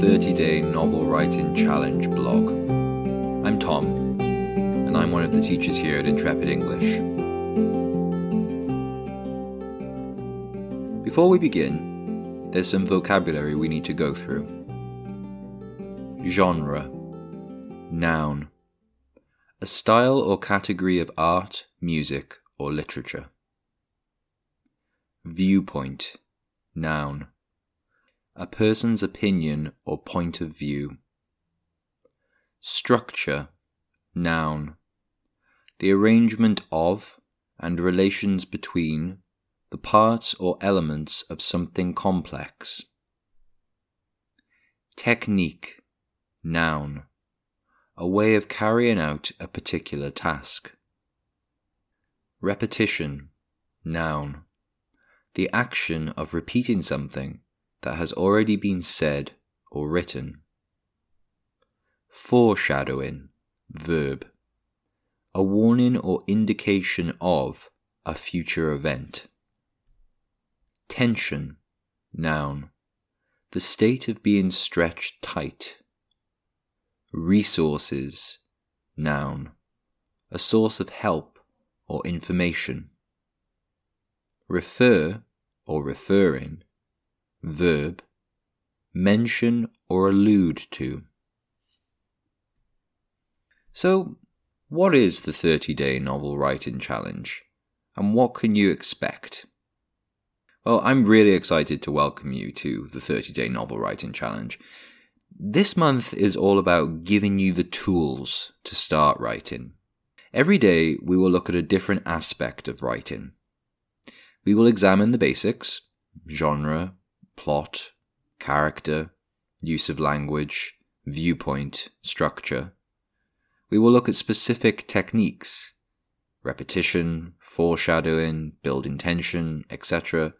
30 day novel writing challenge blog. I'm Tom, and I'm one of the teachers here at Intrepid English. Before we begin, there's some vocabulary we need to go through. Genre Noun A style or category of art, music, or literature. Viewpoint Noun a person's opinion or point of view. Structure, noun. The arrangement of and relations between the parts or elements of something complex. Technique, noun. A way of carrying out a particular task. Repetition, noun. The action of repeating something that has already been said or written. Foreshadowing, verb. A warning or indication of a future event. Tension, noun. The state of being stretched tight. Resources, noun. A source of help or information. Refer or referring, verb, mention or allude to. So, what is the 30 day novel writing challenge? And what can you expect? Well, I'm really excited to welcome you to the 30 day novel writing challenge. This month is all about giving you the tools to start writing. Every day, we will look at a different aspect of writing. We will examine the basics genre, plot, character, use of language, viewpoint, structure. We will look at specific techniques repetition, foreshadowing, building tension, etc.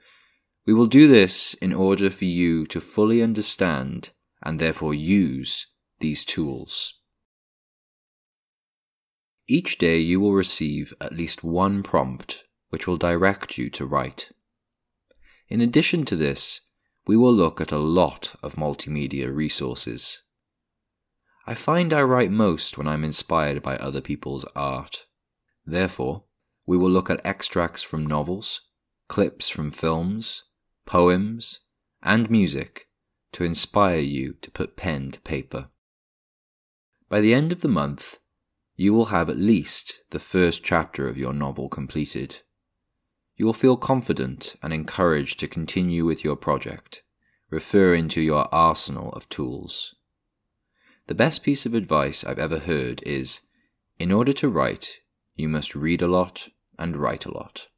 We will do this in order for you to fully understand and therefore use these tools. Each day you will receive at least one prompt which will direct you to write. In addition to this, we will look at a lot of multimedia resources. I find I write most when I'm inspired by other people's art. Therefore, we will look at extracts from novels, clips from films, poems, and music to inspire you to put pen to paper. By the end of the month, you will have at least the first chapter of your novel completed you will feel confident and encouraged to continue with your project, referring to your arsenal of tools. The best piece of advice I've ever heard is in order to write, you must read a lot and write a lot.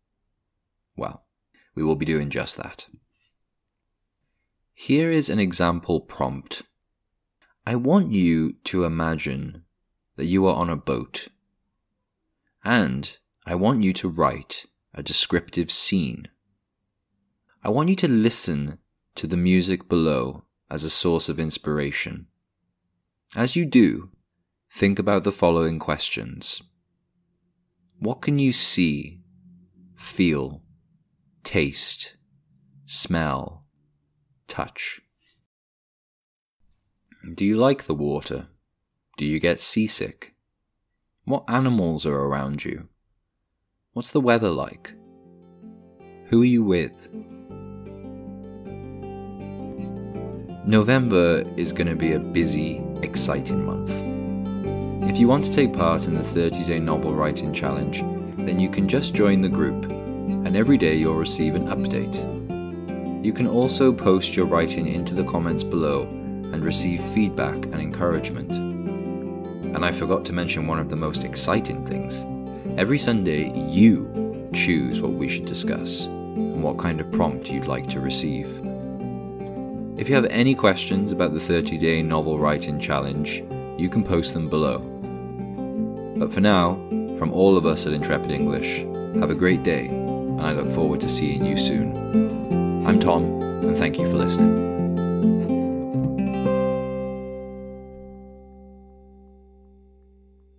Well, we will be doing just that. Here is an example prompt. I want you to imagine that you are on a boat, and I want you to write a descriptive scene. I want you to listen to the music below as a source of inspiration. As you do, think about the following questions What can you see, feel, taste, smell, touch? Do you like the water? Do you get seasick? What animals are around you? What's the weather like? Who are you with? November is going to be a busy, exciting month. If you want to take part in the 30 day novel writing challenge, then you can just join the group, and every day you'll receive an update. You can also post your writing into the comments below and receive feedback and encouragement. And I forgot to mention one of the most exciting things Every Sunday, you choose what we should discuss and what kind of prompt you'd like to receive. If you have any questions about the 30 day novel writing challenge, you can post them below. But for now, from all of us at Intrepid English, have a great day, and I look forward to seeing you soon. I'm Tom, and thank you for listening.